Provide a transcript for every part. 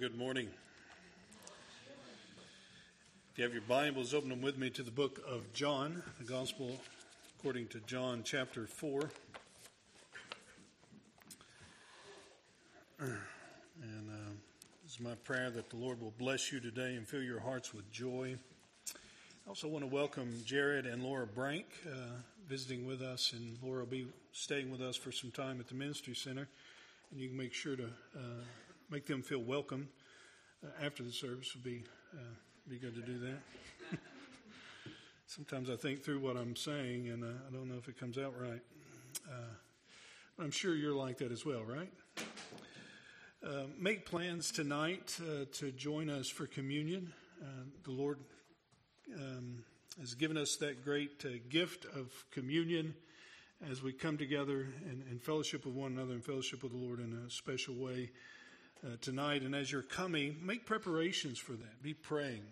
Good morning. If you have your Bibles, open them with me to the book of John, the Gospel according to John chapter 4. And uh, it's my prayer that the Lord will bless you today and fill your hearts with joy. I also want to welcome Jared and Laura Brank uh, visiting with us, and Laura will be staying with us for some time at the Ministry Center. And you can make sure to uh, make them feel welcome after the service would be uh, be good to do that. Sometimes I think through what I'm saying, and uh, I don't know if it comes out right. Uh, I'm sure you're like that as well, right? Uh, make plans tonight uh, to join us for communion. the Lord um, has given us that great gift of communion as we come together and, and, fellowship with one another and fellowship with the Lord in a special way uh, tonight. And as you're coming, make preparations for that. Be praying.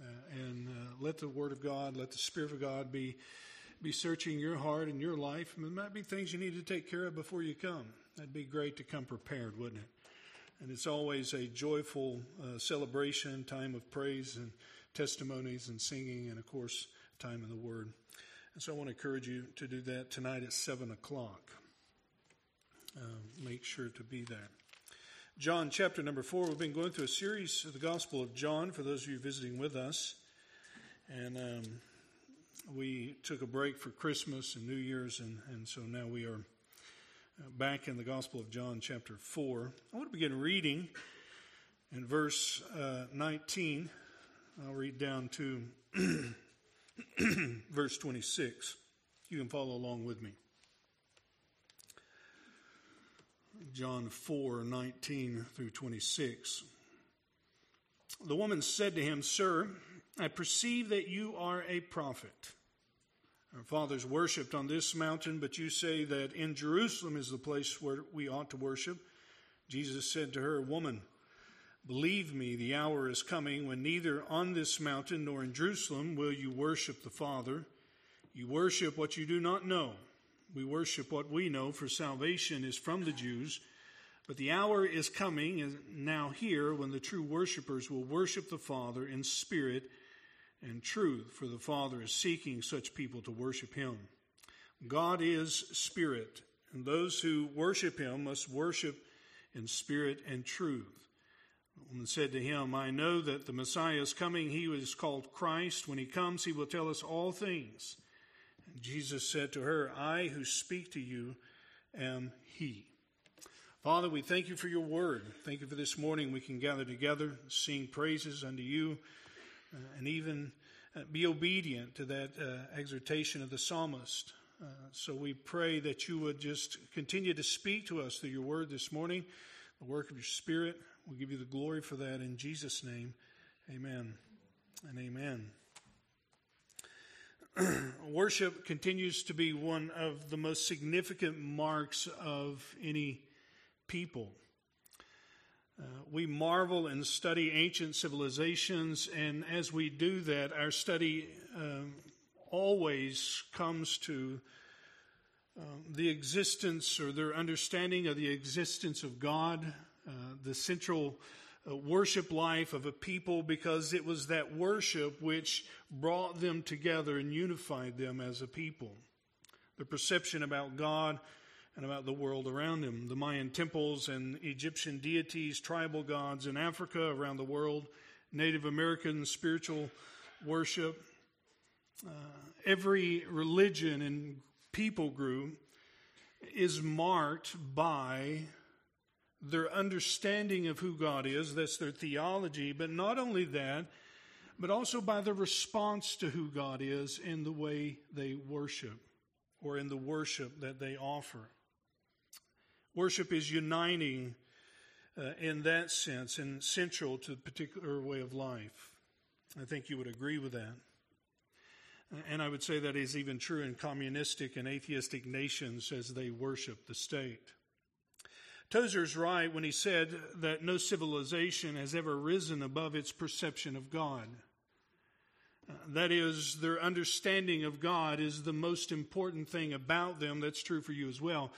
Uh, and uh, let the Word of God, let the Spirit of God be be searching your heart and your life. There might be things you need to take care of before you come. That'd be great to come prepared, wouldn't it? And it's always a joyful uh, celebration, time of praise and testimonies and singing, and of course, time in the Word. And so I want to encourage you to do that tonight at 7 o'clock. Uh, make sure to be there. John chapter number four. We've been going through a series of the Gospel of John for those of you visiting with us. And um, we took a break for Christmas and New Year's, and, and so now we are uh, back in the Gospel of John chapter 4. I want to begin reading in verse uh, 19. I'll read down to verse 26. You can follow along with me. John 4 19 through 26. The woman said to him, Sir, I perceive that you are a prophet. Our fathers worshipped on this mountain, but you say that in Jerusalem is the place where we ought to worship. Jesus said to her, Woman, believe me, the hour is coming when neither on this mountain nor in Jerusalem will you worship the Father. You worship what you do not know. We worship what we know, for salvation is from the Jews. But the hour is coming, and now here, when the true worshippers will worship the Father in spirit and truth, for the Father is seeking such people to worship him. God is spirit, and those who worship him must worship in spirit and truth. The woman said to him, I know that the Messiah is coming. He is called Christ. When he comes, he will tell us all things. Jesus said to her, I who speak to you am he. Father, we thank you for your word. Thank you for this morning we can gather together, sing praises unto you, uh, and even uh, be obedient to that uh, exhortation of the psalmist. Uh, so we pray that you would just continue to speak to us through your word this morning, the work of your spirit. We give you the glory for that in Jesus' name. Amen and amen. worship continues to be one of the most significant marks of any people. Uh, we marvel and study ancient civilizations, and as we do that, our study um, always comes to um, the existence or their understanding of the existence of God, uh, the central uh, worship life of a people because it was that worship which brought them together and unified them as a people. The perception about God and about the world around them. The Mayan temples and Egyptian deities, tribal gods in Africa, around the world, Native American spiritual worship. Uh, every religion and people group is marked by their understanding of who God is, that's their theology, but not only that, but also by the response to who God is in the way they worship or in the worship that they offer. Worship is uniting uh, in that sense and central to the particular way of life. I think you would agree with that. And I would say that is even true in communistic and atheistic nations as they worship the state. Tozer's right when he said that no civilization has ever risen above its perception of God. Uh, that is, their understanding of God is the most important thing about them. That's true for you as well.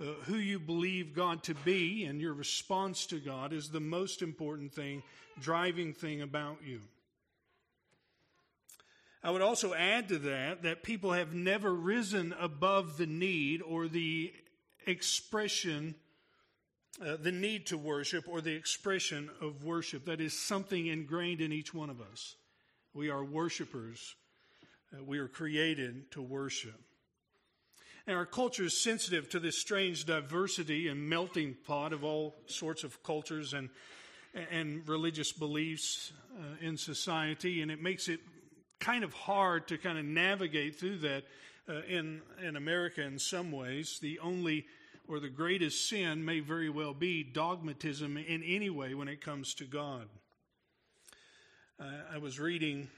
uh, who you believe God to be and your response to God is the most important thing, driving thing about you. I would also add to that that people have never risen above the need or the expression, uh, the need to worship or the expression of worship. That is something ingrained in each one of us. We are worshipers, uh, we are created to worship. And our culture is sensitive to this strange diversity and melting pot of all sorts of cultures and, and religious beliefs uh, in society, and it makes it kind of hard to kind of navigate through that uh, in, in America in some ways. The only or the greatest sin may very well be dogmatism in any way when it comes to God. Uh, I was reading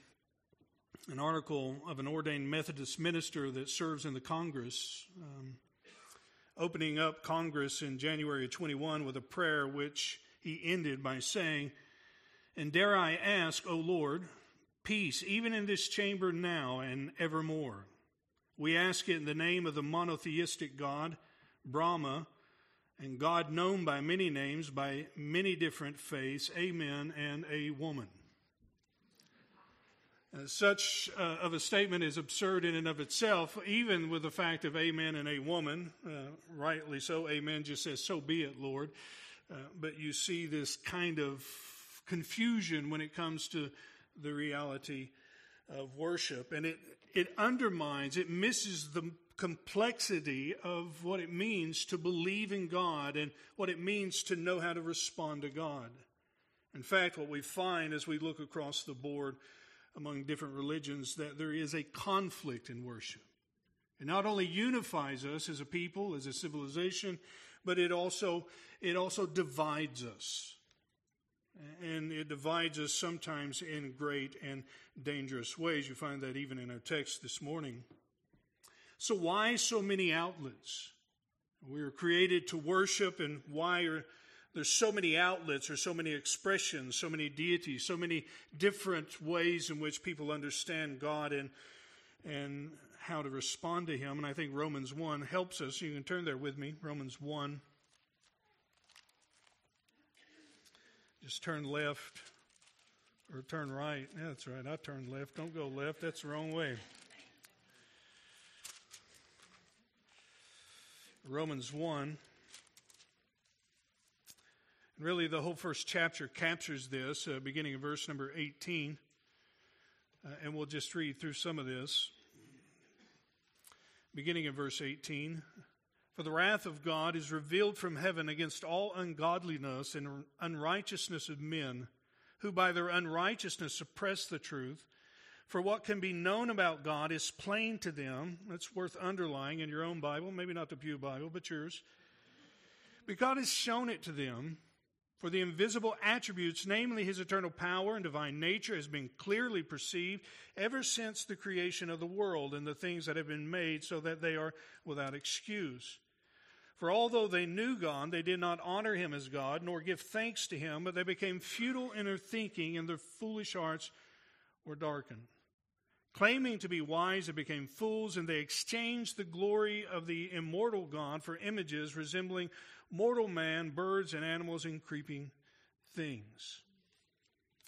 an article of an ordained Methodist minister that serves in the Congress, um, opening up Congress in January of 21 with a prayer which he ended by saying, And dare I ask, O Lord, peace even in this chamber now and evermore. We ask it in the name of the monotheistic God, Brahma, and God known by many names, by many different faiths, Amen, and a woman. Uh, such uh, of a statement is absurd in and of itself, even with the fact of amen and a woman. Uh, rightly so, amen just says, so be it, Lord. Uh, but you see this kind of confusion when it comes to the reality of worship. And it, it undermines, it misses the complexity of what it means to believe in God and what it means to know how to respond to God. In fact, what we find as we look across the board among different religions that there is a conflict in worship. It not only unifies us as a people, as a civilization, but it also it also divides us. And it divides us sometimes in great and dangerous ways. You find that even in our text this morning. So why so many outlets? We are created to worship, and why are there's so many outlets or so many expressions, so many deities, so many different ways in which people understand God and and how to respond to him. And I think Romans 1 helps us. You can turn there with me. Romans 1. Just turn left or turn right. Yeah, that's right. I turned left. Don't go left. That's the wrong way. Romans 1. And really, the whole first chapter captures this, uh, beginning in verse number 18. Uh, and we'll just read through some of this. Beginning in verse 18. For the wrath of God is revealed from heaven against all ungodliness and unrighteousness of men, who by their unrighteousness suppress the truth. For what can be known about God is plain to them. That's worth underlining in your own Bible, maybe not the Pew Bible, but yours. But God has shown it to them for the invisible attributes, namely his eternal power and divine nature, has been clearly perceived ever since the creation of the world and the things that have been made, so that they are without excuse. For although they knew God, they did not honor him as God, nor give thanks to him, but they became futile in their thinking, and their foolish hearts were darkened. Claiming to be wise, they became fools, and they exchanged the glory of the immortal God for images resembling mortal man, birds and animals, and creeping things.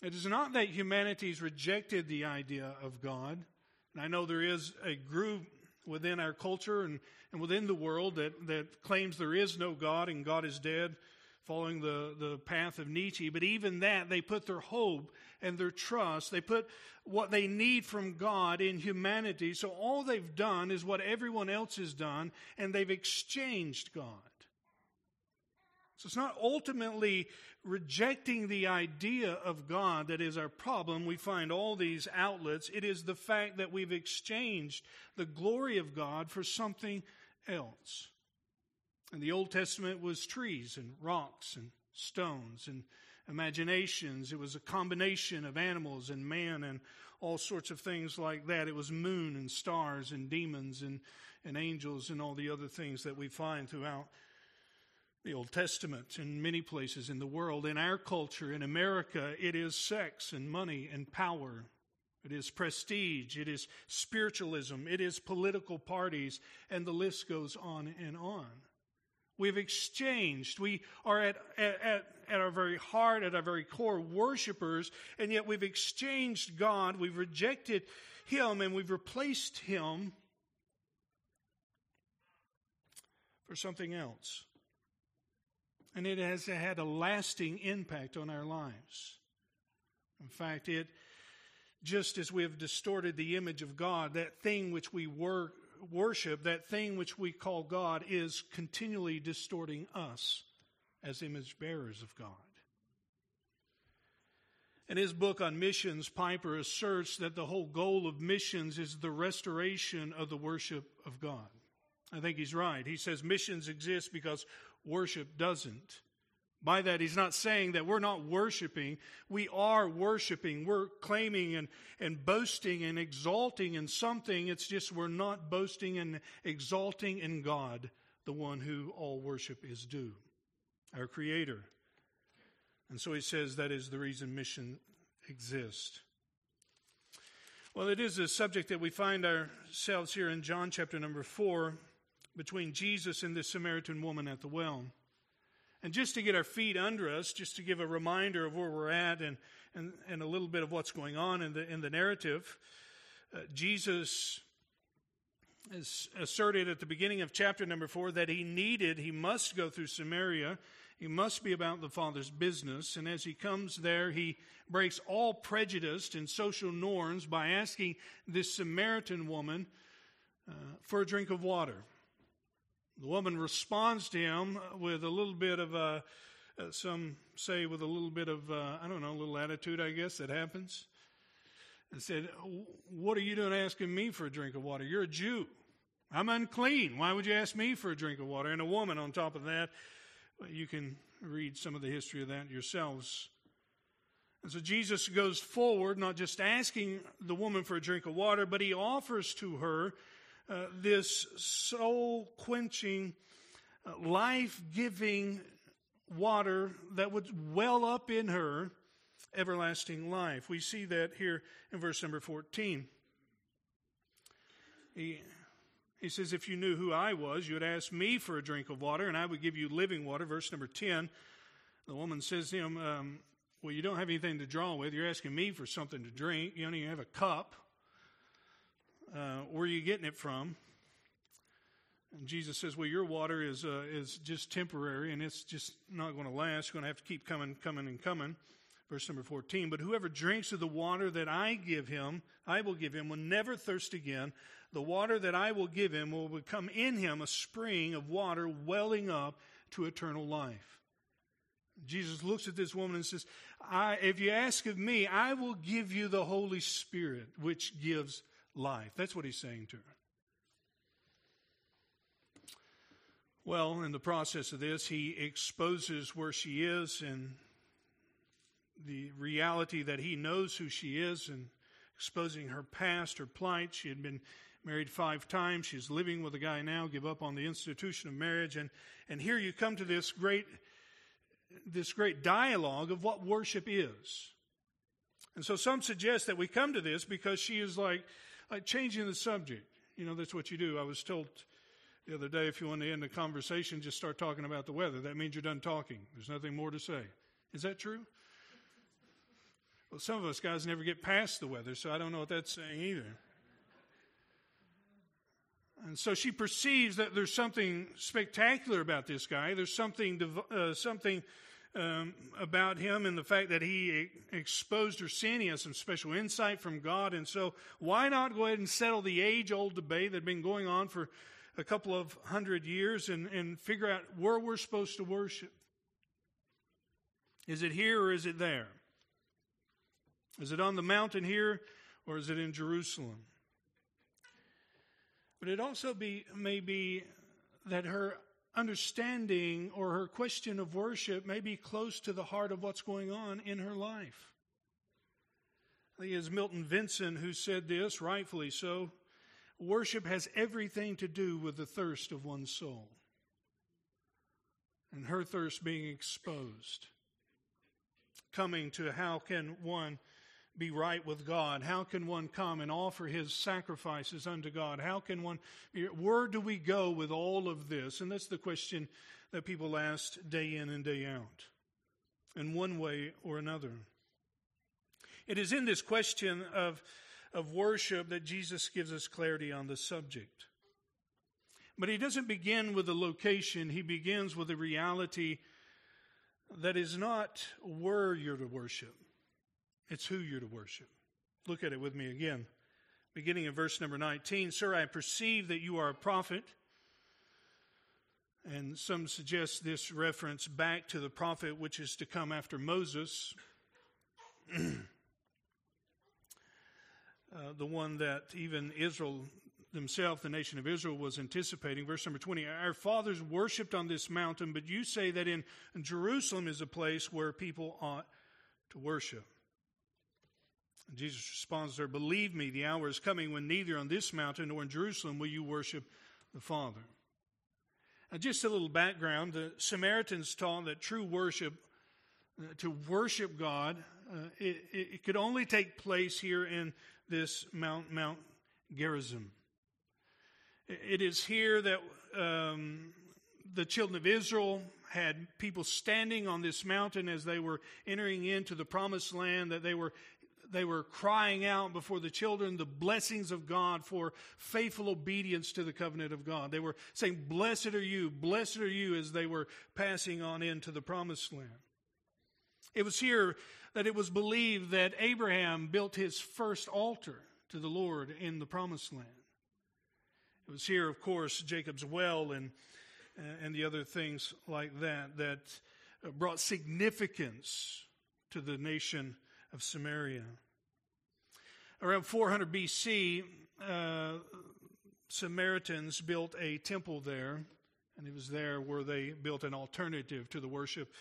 It is not that humanity's rejected the idea of God. And I know there is a group within our culture and, and within the world that, that claims there is no God and God is dead, following the, the path of Nietzsche. But even that, they put their hope and their trust, they put what they need from God in humanity. So all they've done is what everyone else has done, and they've exchanged God. So it's not ultimately rejecting the idea of God that is our problem. We find all these outlets. It is the fact that we've exchanged the glory of God for something else. And the Old Testament was trees and rocks and stones and imaginations. It was a combination of animals and man and all sorts of things like that. It was moon and stars and demons and, and angels and all the other things that we find throughout the Old Testament in many places in the world. In our culture, in America, it is sex and money and power. It is prestige. It is spiritualism. It is political parties. And the list goes on and on. We've exchanged. We are at, at, at our very heart, at our very core, worshipers, and yet we've exchanged God. We've rejected Him and we've replaced Him for something else. And it has had a lasting impact on our lives. In fact, it, just as we have distorted the image of God, that thing which we were, worship, that thing which we call God, is continually distorting us as image bearers of God. In his book on missions, Piper asserts that the whole goal of missions is the restoration of the worship of God. I think he's right. He says missions exist because worship doesn't. By that, he's not saying that we're not worshiping. We are worshiping. We're claiming and, and boasting and exalting in something. It's just we're not boasting and exalting in God, the one who all worship is due, our Creator. And so he says that is the reason mission exists. Well, it is a subject that we find ourselves here in John chapter number 4 between Jesus and the Samaritan woman at the well. And just to get our feet under us, just to give a reminder of where we're at and, and, and a little bit of what's going on in the, in the narrative, uh, Jesus has asserted at the beginning of chapter number four that he needed, he must go through Samaria. He must be about the Father's business. And as he comes there, he breaks all prejudice and social norms by asking this Samaritan woman uh, for a drink of water. The woman responds to him with a little bit of a, uh, some say with a little bit of, uh, I don't know, a little attitude, I guess, that happens. And said, What are you doing asking me for a drink of water? You're a Jew. I'm unclean. Why would you ask me for a drink of water? And a woman, on top of that, you can read some of the history of that yourselves. And so Jesus goes forward, not just asking the woman for a drink of water, but he offers to her uh, this soul quenching, uh, life giving water that would well up in her everlasting life. We see that here in verse number 14. He, he says, If you knew who I was, you would ask me for a drink of water, and I would give you living water. Verse number 10. The woman says to him, um, Well, you don't have anything to draw with. You're asking me for something to drink. You don't even have a cup uh, where are you getting it from? And Jesus says, well, your water is, uh, is just temporary and it's just not going to last. You're going to have to keep coming, coming, and coming. Verse number 14. But whoever drinks of the water that I give him, I will give him, will never thirst again. The water that I will give him will become in him a spring of water welling up to eternal life. Jesus looks at this woman and says, If you ask of me, I will give you the Holy Spirit, which gives life. That's what he's saying to her. Well, in the process of this, he exposes where she is and the reality that he knows who she is and exposing her past, her plight. She had been married five times. She's living with a guy now, give up on the institution of marriage. And, and here you come to this great, this great dialogue of what worship is. And so some suggest that we come to this because she is like, like changing the subject. You know, that's what you do. I was told the other day if you want to end a conversation, just start talking about the weather. That means you're done talking. There's nothing more to say. Is that true? Well, some of us guys never get past the weather, so I don't know what that's saying either. And so she perceives that there's something spectacular about this guy. There's something, uh, something um, about him and the fact that he exposed her sin. He has some special insight from God. And so, why not go ahead and settle the age old debate that had been going on for a couple of hundred years and, and figure out where we're supposed to worship? Is it here or is it there? Is it on the mountain here or is it in Jerusalem? But it also be, may be that her understanding or her question of worship may be close to the heart of what's going on in her life. I think Milton Vincent who said this, rightfully so. Worship has everything to do with the thirst of one's soul. And her thirst being exposed. Coming to how can one be right with God? How can one come and offer his sacrifices unto God? How can one, where do we go with all of this? And that's the question that people ask day in and day out, in one way or another. It is in this question of, of worship that Jesus gives us clarity on the subject. But he doesn't begin with the location, he begins with the reality that is not where you're to worship, it's who you're to worship. Look at it with me again. Beginning in verse number 19 Sir, I perceive that you are a prophet. And some suggest this reference back to the prophet which is to come after Moses, uh, the one that even Israel themselves, the nation of Israel, was anticipating. Verse number 20 Our fathers worshipped on this mountain, but you say that in Jerusalem is a place where people ought to worship. Jesus responds there, Believe me, the hour is coming when neither on this mountain nor in Jerusalem will you worship the Father. Now, just a little background the Samaritans taught that true worship, uh, to worship God, uh, it, it, could only take place here in this Mount, Mount Gerizim. It is here that um, the children of Israel had people standing on this mountain as they were entering into the promised land, that they were they were crying out before the children the blessings of God for faithful obedience to the covenant of God. They were saying, Blessed are you, blessed are you, as they were passing on into the promised land. It was here that it was believed that Abraham built his first altar to the Lord in the promised land. It was here, of course, Jacob's well and, uh, and the other things like that that brought significance to the nation of Samaria. Around 400 BC, uh, Samaritans built a temple there, and it was there where they built an alternative to the worship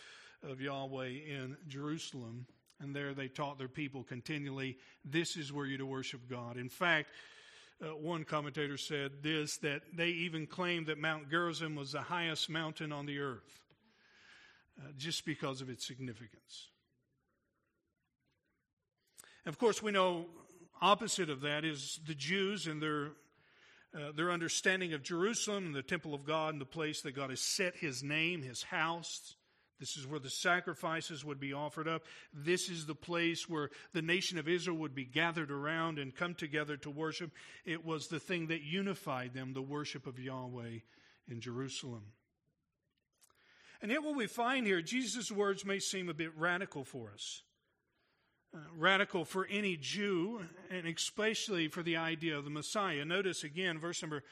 of Yahweh in Jerusalem. And there they taught their people continually, this is where you're to worship God. In fact, uh, one commentator said this that they even claimed that Mount Gerizim was the highest mountain on the earth uh, just because of its significance. Of course, we know opposite of that is the Jews and their uh, their understanding of Jerusalem and the temple of God and the place that God has set His name, His house. This is where the sacrifices would be offered up. This is the place where the nation of Israel would be gathered around and come together to worship. It was the thing that unified them, the worship of Yahweh in Jerusalem. And yet, what we find here, Jesus' words may seem a bit radical for us. Uh, radical for any Jew, and especially for the idea of the Messiah. Notice again, verse number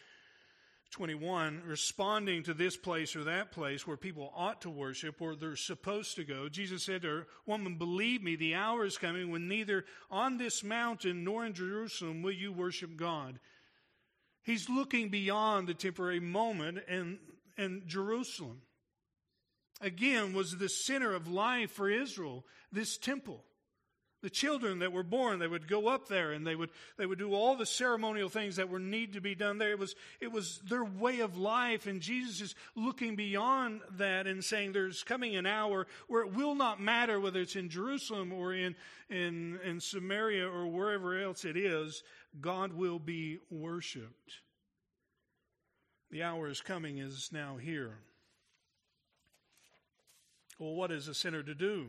21, responding to this place or that place where people ought to worship or they're supposed to go. Jesus said to her, Woman, believe me, the hour is coming when neither on this mountain nor in Jerusalem will you worship God. He's looking beyond the temporary moment and, and Jerusalem. Again, was the center of life for Israel, this temple. The children that were born, they would go up there and they would, they would do all the ceremonial things that were need to be done there. It was, it was their way of life. And Jesus is looking beyond that and saying there's coming an hour where it will not matter whether it's in Jerusalem or in, in, in Samaria or wherever else it is, God will be worshiped. The hour is coming, is now here. Well, what is a sinner to do?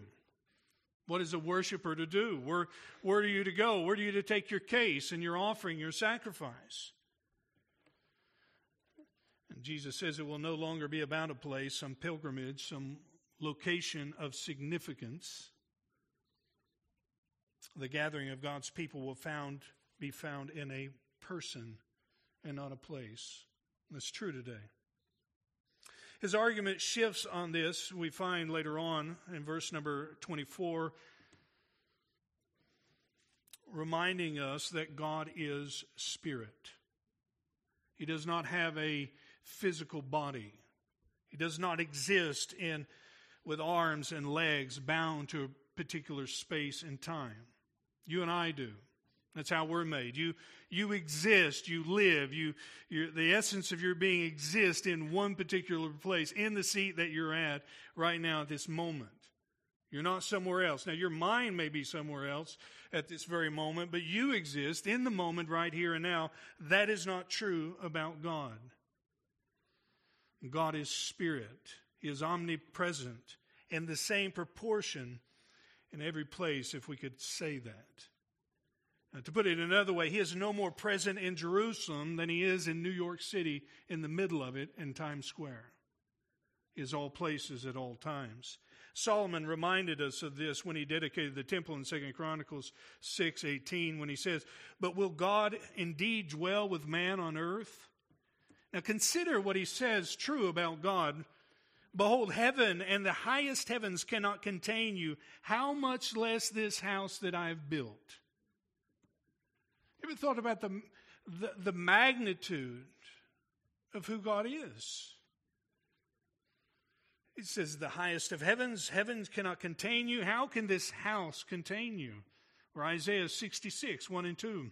What is a worshiper to do? Where, where are you to go? Where are you to take your case and your offering, your sacrifice? And Jesus says it will no longer be about a place, some pilgrimage, some location of significance. The gathering of God's people will found, be found in a person and not a place. That's true today. His argument shifts on this, we find later on in verse number 24, reminding us that God is spirit. He does not have a physical body. He does not exist in with arms and legs bound to a particular space and time. You and I do. That's how we're made. You, you exist, you live, you, the essence of your being exists in one particular place, in the seat that you're at right now at this moment. You're not somewhere else. Now, your mind may be somewhere else at this very moment, but you exist in the moment right here and now. That is not true about God. God is spirit, He is omnipresent in the same proportion in every place, if we could say that. Now, to put it another way, He is no more present in Jerusalem than He is in New York City in the middle of it in Times Square. He is all places at all times. Solomon reminded us of this when he dedicated the temple in 2 Chronicles 6:18 when he says, "But will God indeed dwell with man on earth?" Now consider what he says true about God. Behold, heaven and the highest heavens cannot contain you. How much less this house that I have built? Thought about the, the, the magnitude of who God is? It says, the highest of heavens, heavens cannot contain you. How can this house contain you? Or Isaiah 66, 1 and 2.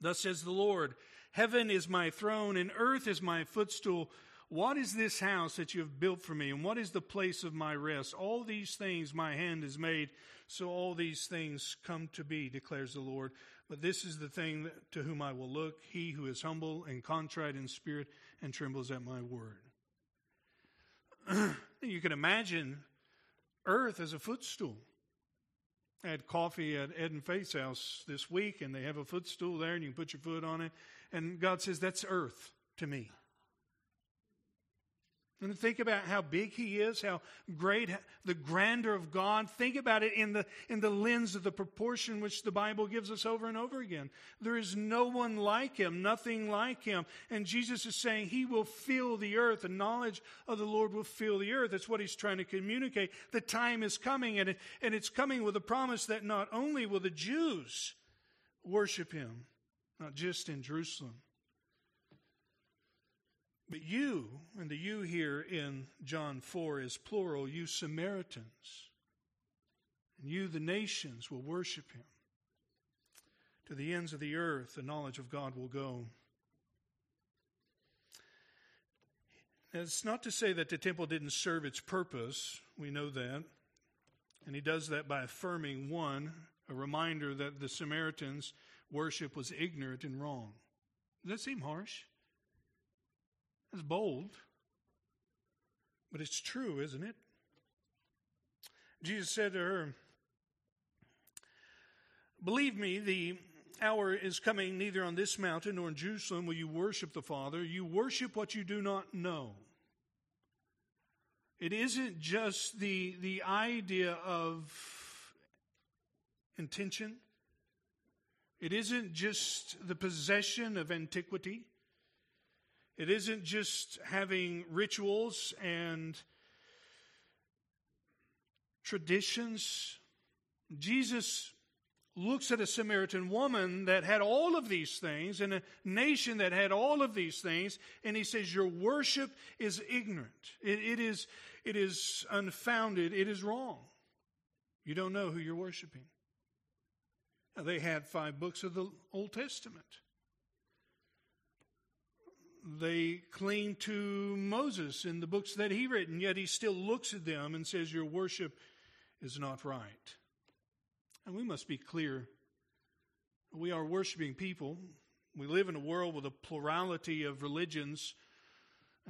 Thus says the Lord, Heaven is my throne, and earth is my footstool. What is this house that you have built for me, and what is the place of my rest? All these things my hand has made, so all these things come to be, declares the Lord. But this is the thing to whom I will look, he who is humble and contrite in spirit and trembles at my word. you can imagine earth as a footstool. I had coffee at Ed and Faith's house this week, and they have a footstool there, and you can put your foot on it. And God says, That's earth to me. And think about how big he is, how great the grandeur of God. Think about it in the, in the lens of the proportion which the Bible gives us over and over again. There is no one like him, nothing like him. And Jesus is saying he will fill the earth. The knowledge of the Lord will fill the earth. That's what he's trying to communicate. The time is coming, and, it, and it's coming with a promise that not only will the Jews worship him, not just in Jerusalem, but you, and the you here in John 4 is plural, you Samaritans, and you, the nations, will worship him. To the ends of the earth, the knowledge of God will go. it's not to say that the temple didn't serve its purpose. We know that. And he does that by affirming one, a reminder that the Samaritans' worship was ignorant and wrong. Does that seem harsh? It's bold, but it's true, isn't it? Jesus said to her, Believe me, the hour is coming neither on this mountain nor in Jerusalem will you worship the Father. You worship what you do not know. It isn't just the, the idea of intention. It isn't just the possession of antiquity. It isn't just having rituals and traditions. Jesus looks at a Samaritan woman that had all of these things and a nation that had all of these things, and he says, Your worship is ignorant. it, it is, it is unfounded. It is wrong. You don't know who you're worshiping. Now, they had five books of the Old Testament they cling to Moses and the books that he written, yet he still looks at them and says, Your worship is not right. And we must be clear. We are worshiping people. We live in a world with a plurality of religions.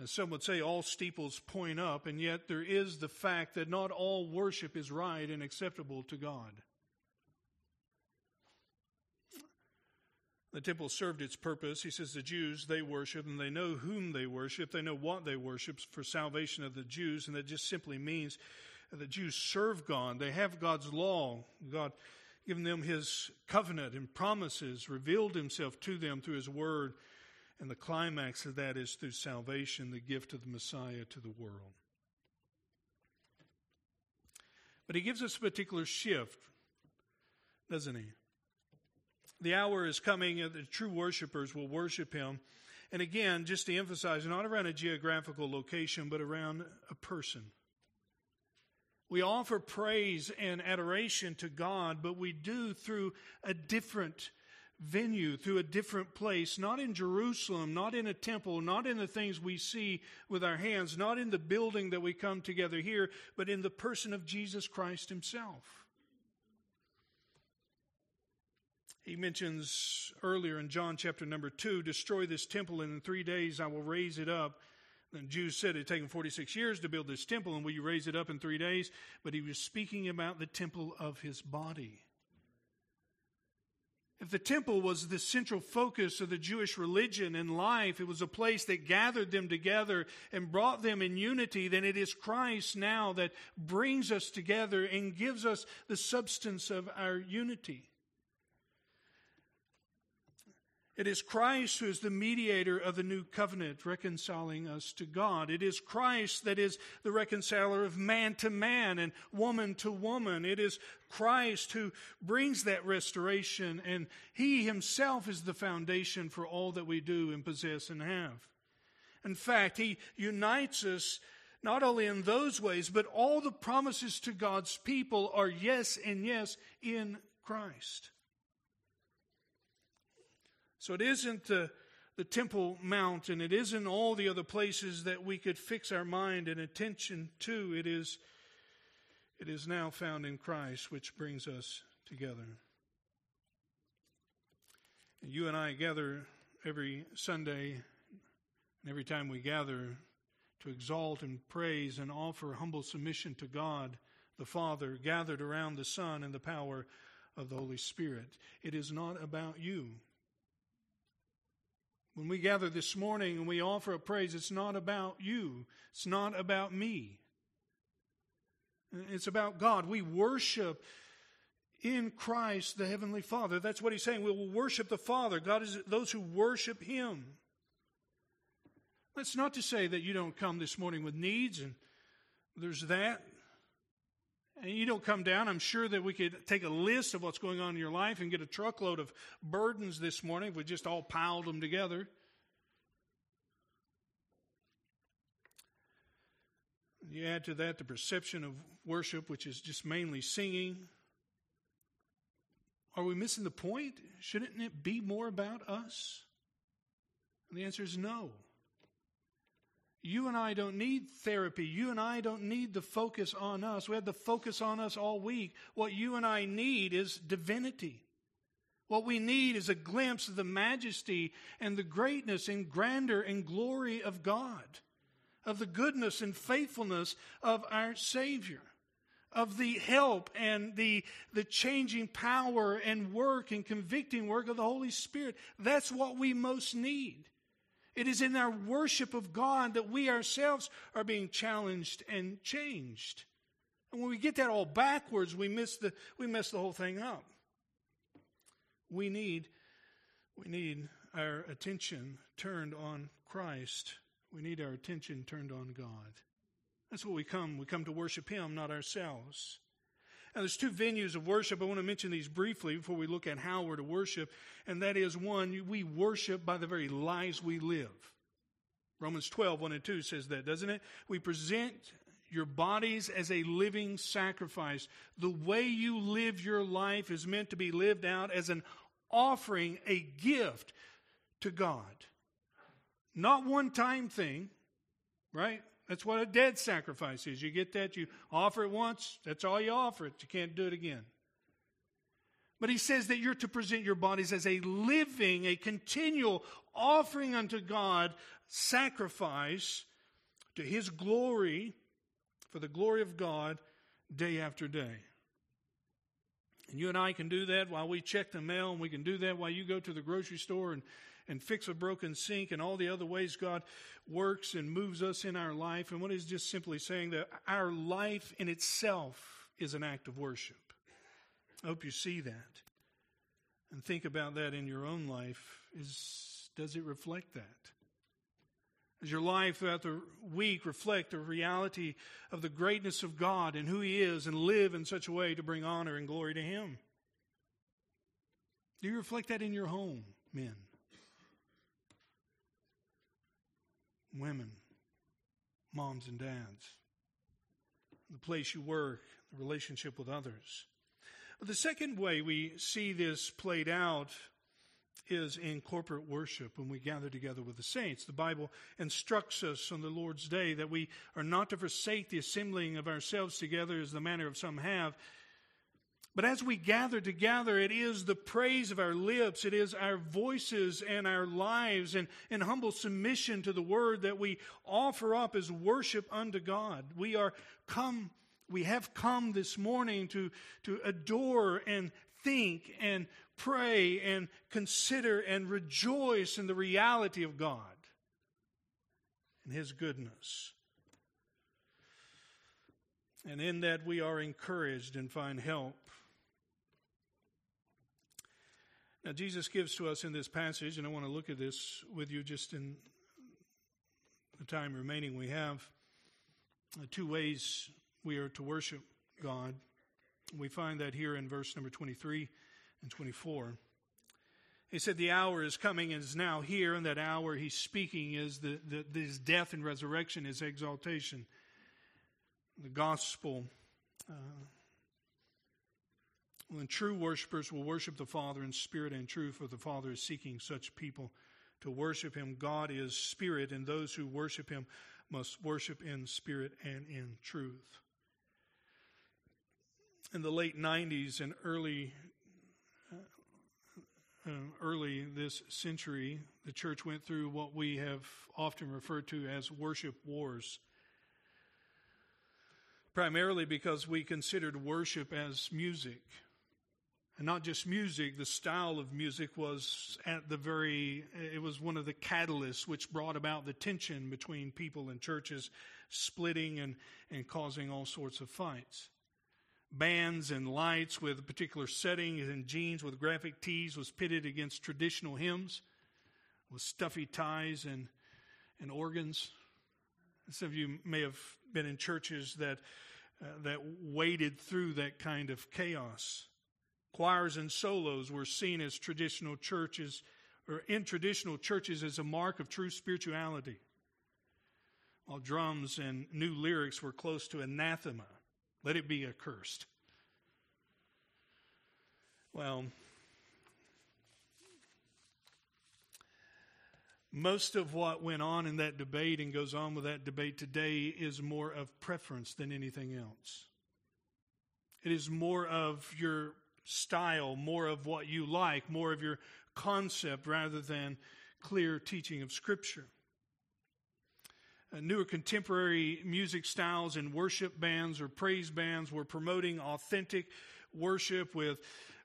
As some would say, all steeples point up, and yet there is the fact that not all worship is right and acceptable to God. The temple served its purpose. He says the Jews, they worship and they know whom they worship. They know what they worship for salvation of the Jews. And that just simply means the Jews serve God. They have God's law. God given them his covenant and promises, revealed himself to them through his word. And the climax of that is through salvation, the gift of the Messiah to the world. But he gives us a particular shift, doesn't he? The hour is coming and the true worshipers will worship him. And again, just to emphasize, not around a geographical location, but around a person. We offer praise and adoration to God, but we do through a different venue, through a different place, not in Jerusalem, not in a temple, not in the things we see with our hands, not in the building that we come together here, but in the person of Jesus Christ Himself. He mentions earlier in John chapter number 2 destroy this temple, and in three days I will raise it up. The Jews said it had taken 46 years to build this temple, and will you raise it up in three days? But he was speaking about the temple of his body. If the temple was the central focus of the Jewish religion and life, it was a place that gathered them together and brought them in unity, then it is Christ now that brings us together and gives us the substance of our unity. It is Christ who is the mediator of the new covenant, reconciling us to God. It is Christ that is the reconciler of man to man and woman to woman. It is Christ who brings that restoration, and He Himself is the foundation for all that we do and possess and have. In fact, He unites us not only in those ways, but all the promises to God's people are yes and yes in Christ. So it isn't the, the Temple Mount and it isn't all the other places that we could fix our mind and attention to. It is, it is now found in Christ, which brings us together. You and I gather every Sunday, and every time we gather to exalt and praise and offer humble submission to God the Father, gathered around the Son and the power of the Holy Spirit. It is not about you. When we gather this morning and we offer a praise, it's not about you. It's not about me. It's about God. We worship in Christ the Heavenly Father. That's what he's saying. We will worship the Father. God is those who worship Him. That's not to say that you don't come this morning with needs and there's that and you don't come down, I'm sure that we could take a list of what's going on in your life and get a truckload of burdens this morning if we just all piled them together. You add to that the perception of worship, which is just mainly singing. Are we missing the point? Shouldn't it be more about us? And the answer is no. You and I don't need therapy. You and I don't need the focus on us. We had the focus on us all week. What you and I need is divinity. What we need is a glimpse of the majesty and the greatness and grandeur and glory of God, of the goodness and faithfulness of our Savior, of the help and the, the changing power and work and convicting work of the Holy Spirit. That's what we most need. It is in our worship of God that we ourselves are being challenged and changed. And when we get that all backwards, we miss the, we mess the whole thing up. We need, we need our attention turned on Christ. We need our attention turned on God. That's what we come. We come to worship Him, not ourselves. Now, there's two venues of worship. I want to mention these briefly before we look at how we're to worship. And that is one, we worship by the very lives we live. Romans 12, 1 and 2 says that, doesn't it? We present your bodies as a living sacrifice. The way you live your life is meant to be lived out as an offering, a gift to God. Not one time thing, right? That's what a dead sacrifice is. You get that, you offer it once, that's all you offer it. You can't do it again. But he says that you're to present your bodies as a living, a continual offering unto God, sacrifice to his glory, for the glory of God, day after day. And you and I can do that while we check the mail, and we can do that while you go to the grocery store and and fix a broken sink and all the other ways God works and moves us in our life. And what is just simply saying that our life in itself is an act of worship. I hope you see that and think about that in your own life. Is, does it reflect that? Does your life throughout the week reflect the reality of the greatness of God and who He is and live in such a way to bring honor and glory to Him? Do you reflect that in your home, men? Women, moms and dads, the place you work, the relationship with others. But the second way we see this played out is in corporate worship when we gather together with the saints. The Bible instructs us on the Lord's day that we are not to forsake the assembling of ourselves together as the manner of some have. But as we gather together, it is the praise of our lips, it is our voices and our lives and in humble submission to the word that we offer up as worship unto God. We are come, we have come this morning to, to adore and think and pray and consider and rejoice in the reality of God and His goodness. And in that we are encouraged and find help. Now, Jesus gives to us in this passage, and I want to look at this with you just in the time remaining we have, uh, two ways we are to worship God. We find that here in verse number 23 and 24. He said, The hour is coming and is now here, and that hour he's speaking is the, the, his death and resurrection, his exaltation. The gospel. Uh, when true worshipers will worship the Father in spirit and truth, for the Father is seeking such people to worship him. God is spirit, and those who worship him must worship in spirit and in truth in the late 90s and early uh, early this century, the church went through what we have often referred to as worship wars. Primarily because we considered worship as music. And not just music, the style of music was at the very, it was one of the catalysts which brought about the tension between people and churches, splitting and, and causing all sorts of fights bands and lights with a particular setting and jeans with graphic tees was pitted against traditional hymns with stuffy ties and, and organs. Some of you may have been in churches that, uh, that waded through that kind of chaos. Choirs and solos were seen as traditional churches, or in traditional churches, as a mark of true spirituality, while drums and new lyrics were close to anathema let it be accursed. Well, most of what went on in that debate and goes on with that debate today is more of preference than anything else. It is more of your style, more of what you like, more of your concept rather than clear teaching of Scripture. Uh, newer contemporary music styles and worship bands or praise bands were promoting authentic worship with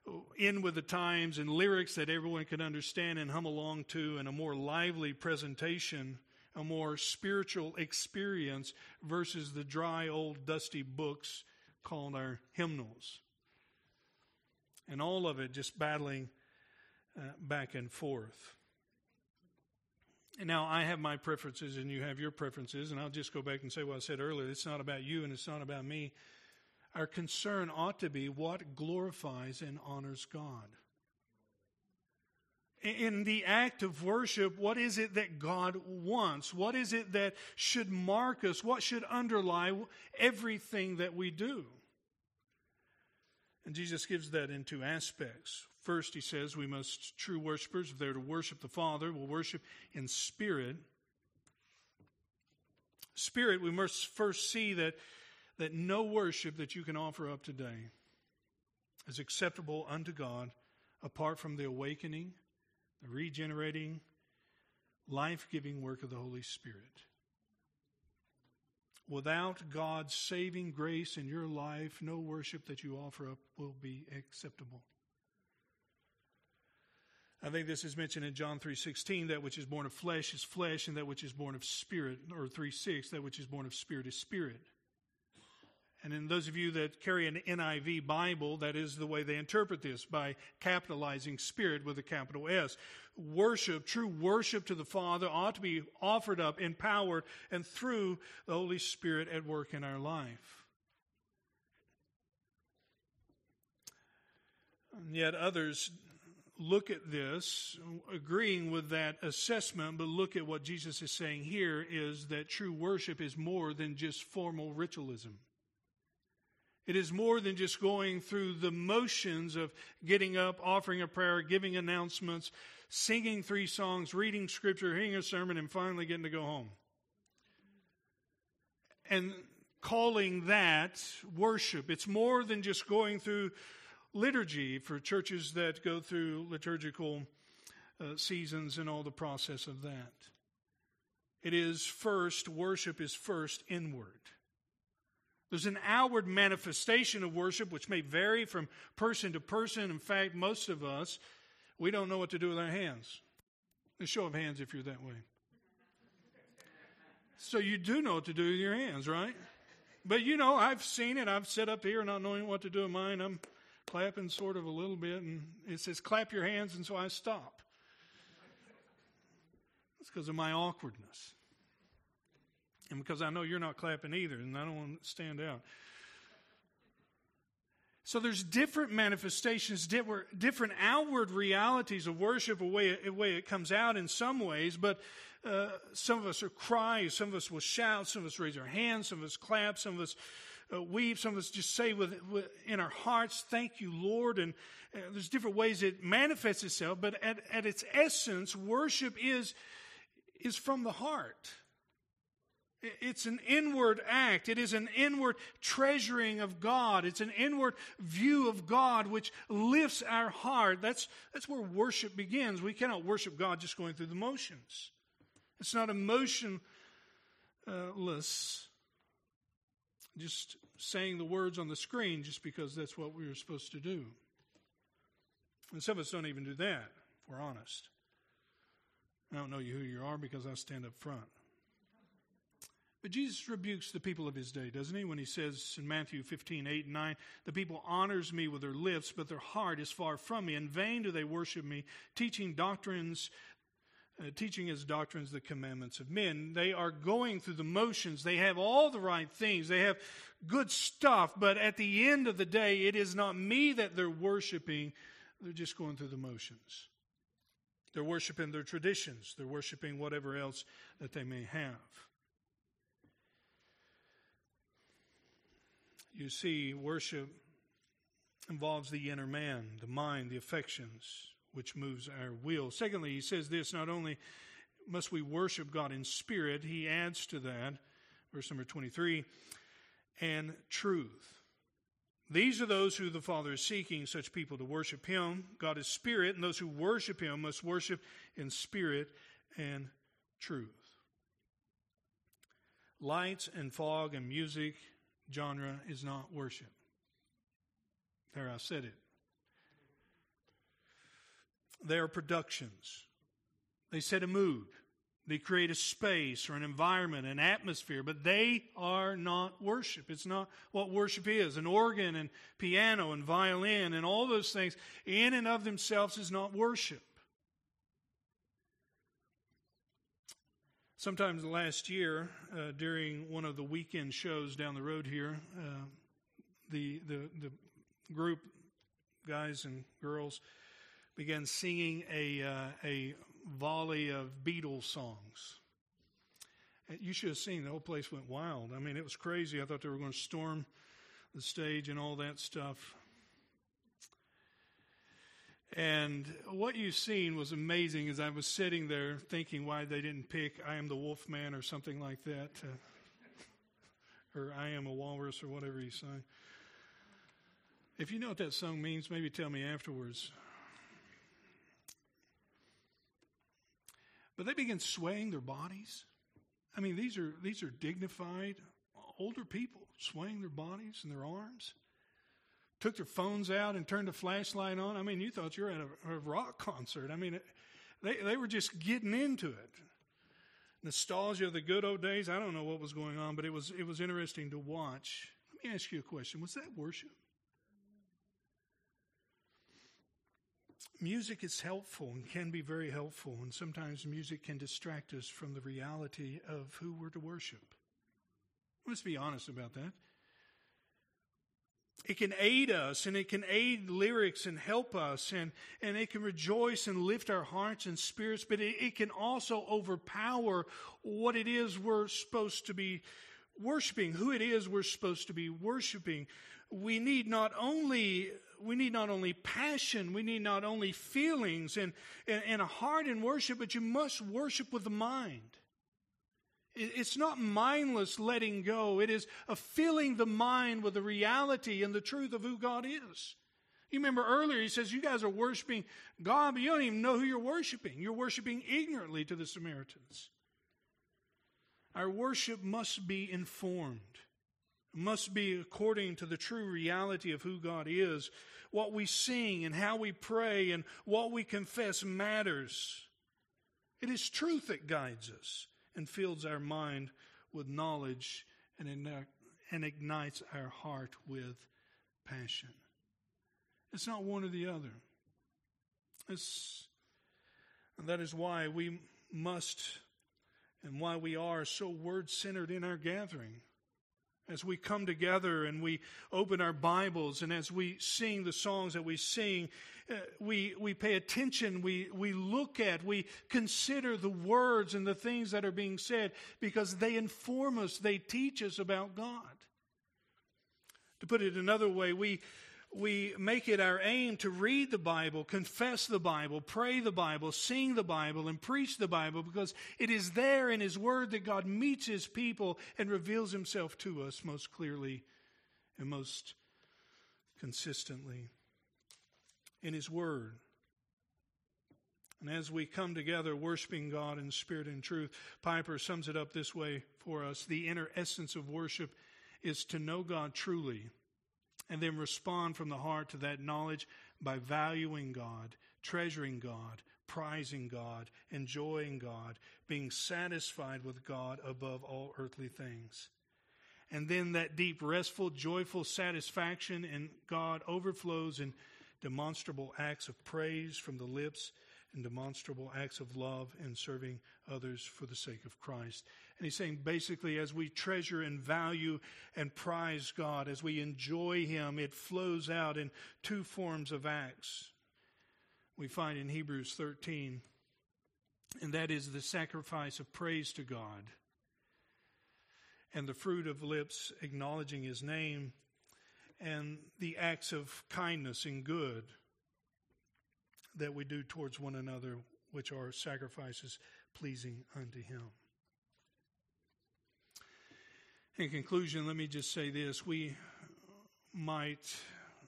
uh, in with the times and lyrics that everyone could understand and hum along to and a more lively presentation a more spiritual experience versus the dry old dusty books called our hymnals and all of it just battling uh, back and forth And now, I have my preferences and you have your preferences, and I'll just go back and say what I said earlier. It's not about you and it's not about me. Our concern ought to be what glorifies and honors God. In the act of worship, what is it that God wants? What is it that should mark us? What should underlie everything that we do? And Jesus gives that in two aspects. First, he says we must, true worshipers, if they're to worship the Father, will worship in spirit. Spirit, we must first see that, that no worship that you can offer up today is acceptable unto God apart from the awakening, the regenerating, life giving work of the Holy Spirit. Without God's saving grace in your life, no worship that you offer up will be acceptable. I think this is mentioned in John 3:16 that which is born of flesh is flesh and that which is born of spirit or 3:6 that which is born of spirit is spirit. And in those of you that carry an NIV Bible, that is the way they interpret this by capitalizing spirit with a capital S. Worship, true worship to the Father ought to be offered up, empowered, and through the Holy Spirit at work in our life. And yet others look at this, agreeing with that assessment, but look at what Jesus is saying here is that true worship is more than just formal ritualism. It is more than just going through the motions of getting up, offering a prayer, giving announcements, singing three songs, reading scripture, hearing a sermon, and finally getting to go home. And calling that worship. It's more than just going through liturgy for churches that go through liturgical uh, seasons and all the process of that. It is first, worship is first inward. There's an outward manifestation of worship which may vary from person to person. In fact, most of us, we don't know what to do with our hands. A show of hands if you're that way. So you do know what to do with your hands, right? But you know, I've seen it. I've sat up here not knowing what to do with mine. I'm clapping sort of a little bit, and it says, clap your hands, and so I stop. It's because of my awkwardness. And because I know you're not clapping either, and I don't want to stand out. So there's different manifestations, different outward realities of worship, a way, a way it comes out in some ways, but uh, some of us are cry, some of us will shout, some of us raise our hands, some of us clap, some of us uh, weep, some of us just say with, with, in our hearts, "Thank you, Lord." And uh, there's different ways it manifests itself, but at, at its essence, worship is is from the heart. It's an inward act. It is an inward treasuring of God. It's an inward view of God which lifts our heart. That's, that's where worship begins. We cannot worship God just going through the motions. It's not emotionless, just saying the words on the screen just because that's what we are supposed to do. And some of us don't even do that, if we're honest. I don't know you who you are because I stand up front. But Jesus rebukes the people of his day, doesn't he? When he says in Matthew 15, 8 and 9, the people honors me with their lips, but their heart is far from me. In vain do they worship me, teaching doctrines uh, teaching as doctrines the commandments of men. They are going through the motions. They have all the right things. They have good stuff. But at the end of the day, it is not me that they're worshiping. They're just going through the motions. They're worshiping their traditions. They're worshiping whatever else that they may have. You see, worship involves the inner man, the mind, the affections, which moves our will. Secondly, he says this not only must we worship God in spirit, he adds to that, verse number 23, and truth. These are those who the Father is seeking, such people to worship him. God is spirit, and those who worship him must worship in spirit and truth. Lights and fog and music genre is not worship. There, I said it. They are productions. They set a mood. They create a space or an environment, an atmosphere, but they are not worship. It's not what worship is. An organ and piano and violin and all those things, in and of themselves, is not worship. Sometimes last year, uh, during one of the weekend shows down the road here, uh, the, the, the group, guys and girls, began singing a, uh, a volley of Beatles songs. You should have seen the whole place went wild. I mean, it was crazy. I thought they were going to storm the stage and all that stuff. And what you've seen was amazing as I was sitting there thinking why they didn't pick I Am the Wolf Man or something like that, uh, or I Am a Walrus or whatever he sang. If you know what that song means, maybe tell me afterwards. But they begin swaying their bodies. I mean, these are, these are dignified older people swaying their bodies and their arms. Took their phones out and turned a flashlight on. I mean, you thought you were at a, a rock concert. I mean, it, they, they were just getting into it. Nostalgia of the good old days. I don't know what was going on, but it was, it was interesting to watch. Let me ask you a question Was that worship? music is helpful and can be very helpful, and sometimes music can distract us from the reality of who we're to worship. Let's be honest about that. It can aid us and it can aid lyrics and help us and, and it can rejoice and lift our hearts and spirits, but it, it can also overpower what it is we're supposed to be worshiping who it is we're supposed to be worshiping, we need not only we need not only passion, we need not only feelings and, and, and a heart in worship, but you must worship with the mind. It's not mindless letting go. It is a filling the mind with the reality and the truth of who God is. You remember earlier, he says, You guys are worshiping God, but you don't even know who you're worshiping. You're worshiping ignorantly to the Samaritans. Our worship must be informed, must be according to the true reality of who God is. What we sing and how we pray and what we confess matters. It is truth that guides us and fills our mind with knowledge and, and ignites our heart with passion. It's not one or the other. It's, and that is why we must and why we are so word centered in our gathering. As we come together and we open our Bibles and as we sing the songs that we sing, uh, we, we pay attention, we, we look at, we consider the words and the things that are being said because they inform us, they teach us about God. To put it another way, we, we make it our aim to read the Bible, confess the Bible, pray the Bible, sing the Bible, and preach the Bible because it is there in His Word that God meets His people and reveals Himself to us most clearly and most consistently. In His Word. And as we come together worshiping God in spirit and truth, Piper sums it up this way for us the inner essence of worship is to know God truly and then respond from the heart to that knowledge by valuing God, treasuring God, prizing God, enjoying God, being satisfied with God above all earthly things. And then that deep, restful, joyful satisfaction in God overflows in demonstrable acts of praise from the lips and demonstrable acts of love and serving others for the sake of Christ. And he's saying basically, as we treasure and value and prize God, as we enjoy Him, it flows out in two forms of acts. We find in Hebrews 13, and that is the sacrifice of praise to God and the fruit of lips acknowledging His name and the acts of kindness and good that we do towards one another, which are sacrifices pleasing unto Him. In conclusion, let me just say this. We might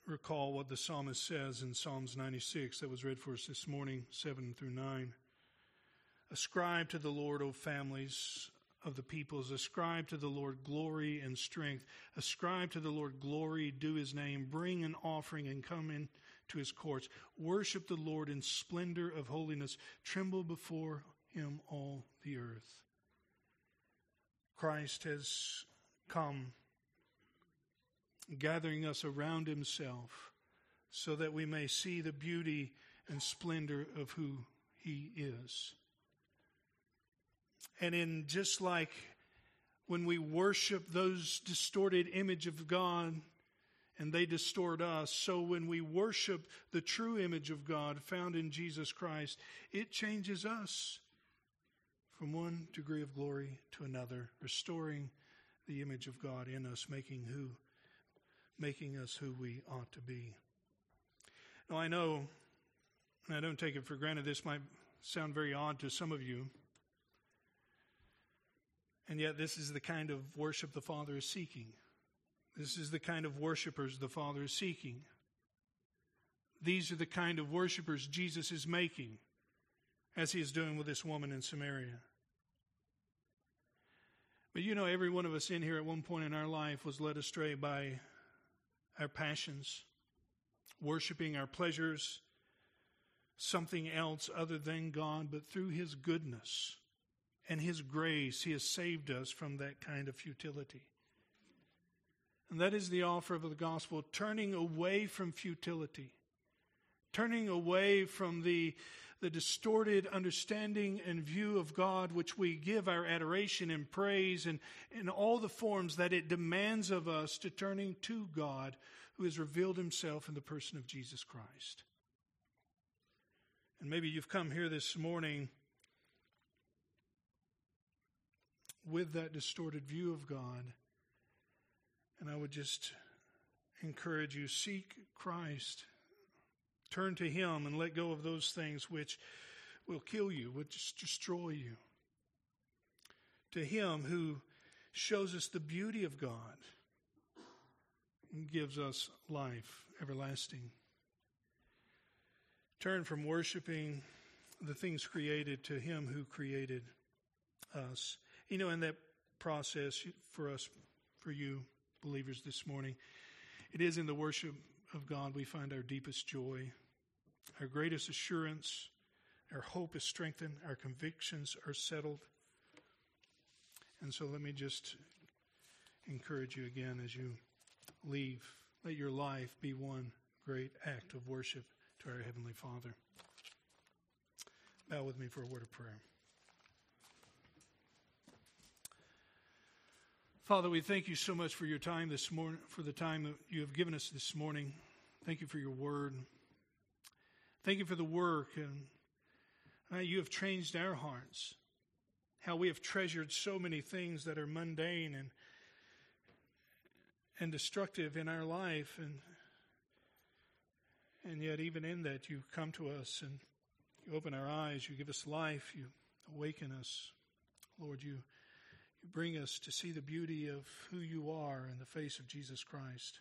recall what the psalmist says in Psalms 96 that was read for us this morning, 7 through 9. Ascribe to the Lord, O families of the peoples. Ascribe to the Lord glory and strength. Ascribe to the Lord glory, due his name. Bring an offering and come in to his courts. Worship the Lord in splendor of holiness. Tremble before him all the earth. Christ has come, gathering us around himself so that we may see the beauty and splendor of who he is. And in just like when we worship those distorted image of God, and they distort us. So when we worship the true image of God found in Jesus Christ, it changes us from one degree of glory to another, restoring the image of God in us, making who making us who we ought to be. Now I know, and I don't take it for granted, this might sound very odd to some of you. And yet, this is the kind of worship the Father is seeking. This is the kind of worshipers the Father is seeking. These are the kind of worshipers Jesus is making, as he is doing with this woman in Samaria. But you know, every one of us in here at one point in our life was led astray by our passions, worshiping our pleasures, something else other than God, but through His goodness and His grace, He has saved us from that kind of futility. And that is the offer of the gospel, turning away from futility, turning away from the, the distorted understanding and view of God, which we give our adoration and praise and in all the forms that it demands of us to turning to God, who has revealed himself in the person of Jesus Christ. And maybe you've come here this morning with that distorted view of God And I would just encourage you seek Christ. Turn to Him and let go of those things which will kill you, which destroy you. To Him who shows us the beauty of God and gives us life everlasting. Turn from worshiping the things created to Him who created us. You know, in that process for us, for you believers this morning, it is in the worship of God we find our deepest joy, our greatest assurance, our hope is strengthened, our convictions are settled. And so let me just encourage you again as you leave. Let your life be one great act of worship to our Heavenly Father. Bow with me for a word of prayer. Father, we thank you so much for your time this morning, for the time that you have given us this morning. Thank you for your word. Thank you for the work and how you have changed our hearts. How we have treasured so many things that are mundane and and destructive in our life and and yet even in that you come to us and you open our eyes, you give us life, you awaken us. Lord, you you bring us to see the beauty of who you are in the face of Jesus Christ.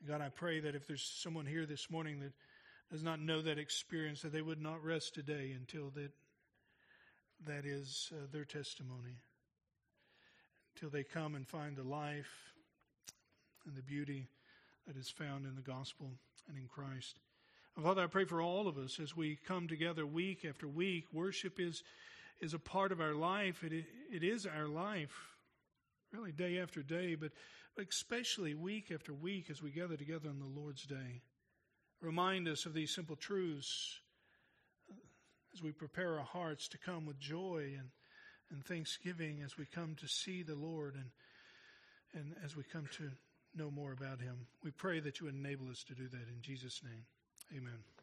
And God, I pray that if there's someone here this morning that does not know that experience, that they would not rest today until that that is uh, their testimony. Until they come and find the life and the beauty that is found in the gospel and in Christ. Father, I pray for all of us as we come together week after week. Worship is is a part of our life. It, it is our life, really, day after day, but especially week after week as we gather together on the Lord's Day. Remind us of these simple truths as we prepare our hearts to come with joy and, and thanksgiving as we come to see the Lord and, and as we come to know more about Him. We pray that you enable us to do that in Jesus' name. Amen.